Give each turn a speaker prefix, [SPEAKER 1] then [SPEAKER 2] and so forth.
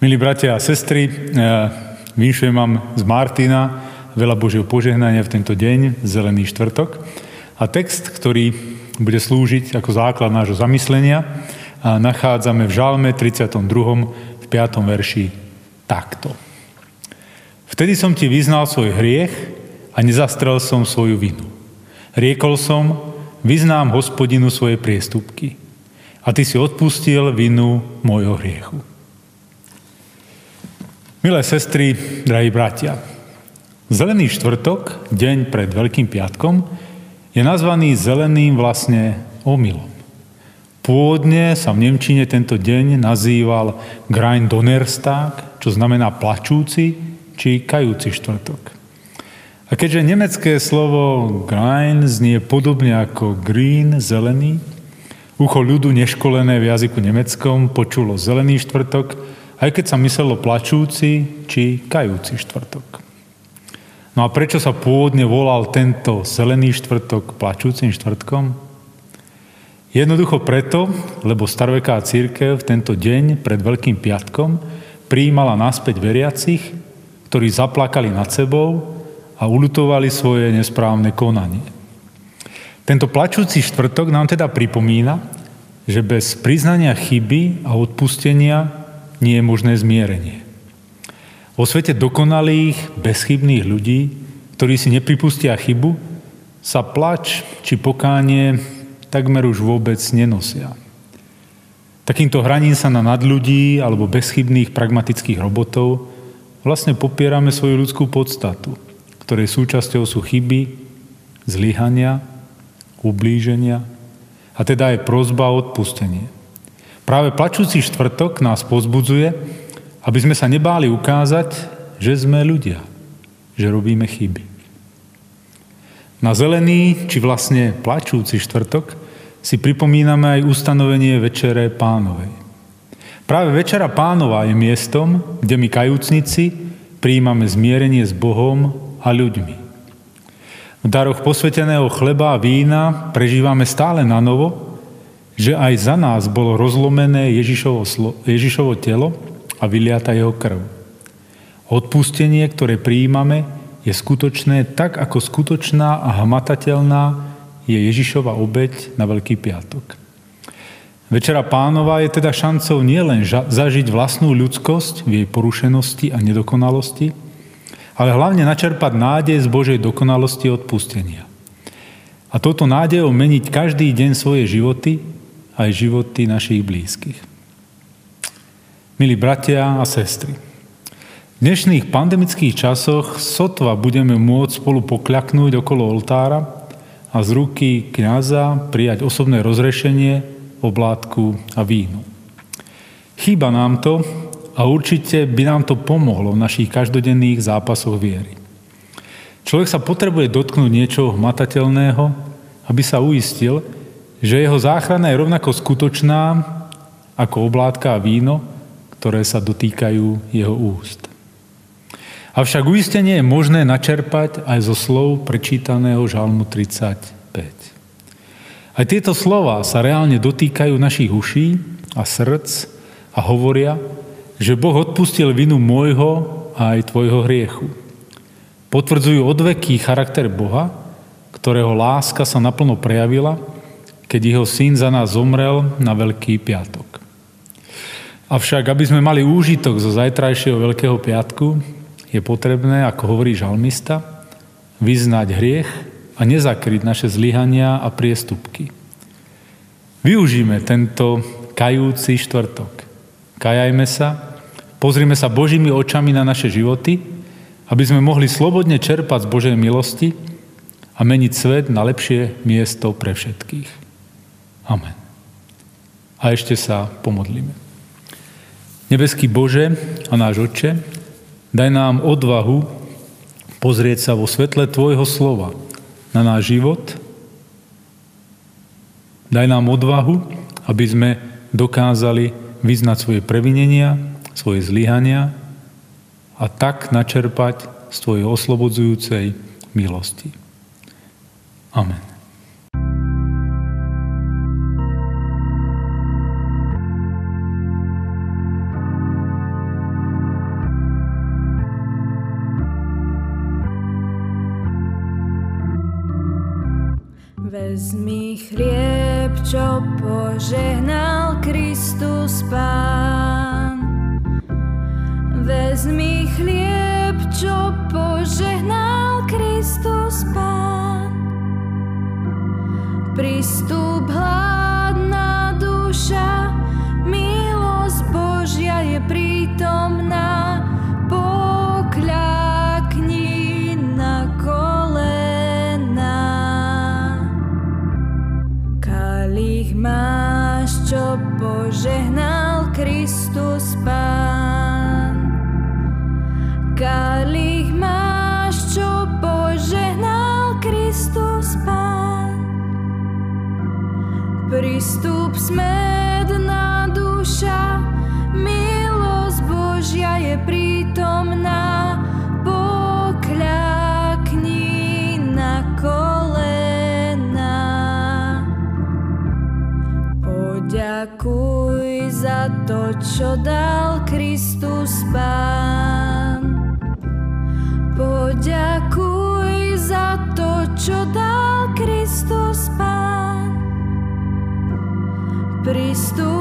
[SPEAKER 1] Milí bratia a sestry, vyšujem vám z Martina veľa Božieho požehnania v tento deň, zelený štvrtok. A text, ktorý bude slúžiť ako základ nášho zamyslenia, nachádzame v Žalme 32. v 5. verši takto. Vtedy som ti vyznal svoj hriech a nezastrel som svoju vinu. Riekol som, vyznám hospodinu svoje priestupky. A ty si odpustil vinu môjho hriechu. Milé sestry, drahí bratia, Zelený štvrtok, deň pred Veľkým piatkom, je nazvaný zeleným vlastne omylom. Pôvodne sa v Nemčine tento deň nazýval Grein Donnerstag, čo znamená plačúci či kajúci štvrtok. A keďže nemecké slovo Grein znie podobne ako green, zelený, ucho ľudu neškolené v jazyku nemeckom počulo zelený štvrtok, aj keď sa myslelo plačúci či kajúci štvrtok. No a prečo sa pôvodne volal tento zelený štvrtok plačúcim štvrtkom? Jednoducho preto, lebo staroveká církev tento deň pred Veľkým piatkom prijímala naspäť veriacich, ktorí zaplakali nad sebou a ulutovali svoje nesprávne konanie. Tento plačúci štvrtok nám teda pripomína, že bez priznania chyby a odpustenia nie je možné zmierenie. Vo svete dokonalých, bezchybných ľudí, ktorí si nepripustia chybu, sa plač či pokánie takmer už vôbec nenosia. Takýmto hraním sa na nadľudí alebo bezchybných pragmatických robotov vlastne popierame svoju ľudskú podstatu, ktorej súčasťou sú chyby, zlyhania, ublíženia a teda aj prozba o odpustenie. Práve plačúci štvrtok nás pozbudzuje, aby sme sa nebáli ukázať, že sme ľudia, že robíme chyby. Na zelený, či vlastne plačúci štvrtok, si pripomíname aj ustanovenie Večere pánovej. Práve Večera pánova je miestom, kde my kajúcnici prijímame zmierenie s Bohom a ľuďmi. V daroch posveteného chleba a vína prežívame stále na novo, že aj za nás bolo rozlomené Ježišovo, Ježišovo telo a vyliata jeho krv. Odpustenie, ktoré prijímame, je skutočné tak, ako skutočná a hmatateľná je Ježišova obeď na Veľký piatok. Večera pánova je teda šancou nielen zažiť vlastnú ľudskosť v jej porušenosti a nedokonalosti, ale hlavne načerpať nádej z Božej dokonalosti odpustenia. A touto nádejou meniť každý deň svoje životy aj životy našich blízkych. Milí bratia a sestry, v dnešných pandemických časoch sotva budeme môcť spolu pokľaknúť okolo oltára a z ruky kniaza prijať osobné rozrešenie, oblátku a vínu. Chýba nám to a určite by nám to pomohlo v našich každodenných zápasoch viery. Človek sa potrebuje dotknúť niečoho hmatateľného, aby sa uistil, že jeho záchrana je rovnako skutočná ako oblátka a víno, ktoré sa dotýkajú jeho úst. Avšak uistenie je možné načerpať aj zo slov prečítaného žalmu 35. Aj tieto slova sa reálne dotýkajú našich uší a srdc a hovoria, že Boh odpustil vinu môjho a aj tvojho hriechu. Potvrdzujú odveký charakter Boha, ktorého láska sa naplno prejavila keď jeho syn za nás zomrel na Veľký piatok. Avšak, aby sme mali úžitok zo zajtrajšieho Veľkého piatku, je potrebné, ako hovorí žalmista, vyznať hriech a nezakryť naše zlyhania a priestupky. Využíme tento kajúci štvrtok. Kajajme sa, pozrime sa Božími očami na naše životy, aby sme mohli slobodne čerpať z Božej milosti a meniť svet na lepšie miesto pre všetkých. Amen. A ešte sa pomodlíme. Nebeský Bože a náš Otče, daj nám odvahu pozrieť sa vo svetle Tvojho slova na náš život. Daj nám odvahu, aby sme dokázali vyznať svoje previnenia, svoje zlyhania a tak načerpať z Tvojej oslobodzujúcej milosti. Amen.
[SPEAKER 2] Vezmi chlieb, čo požehnal Kristus Pán. Vezmi chlieb, čo požehnal Kristus Pán. Pristup čo požehnal Kristus Pán. Kalich máš, čo požehnal Kristus Pán. Pristup smedná duša, milosť Božia je prítomná, za to, čo dal Kristus Pán. Poďakuj za to, čo dal Kristus Pán. Pristup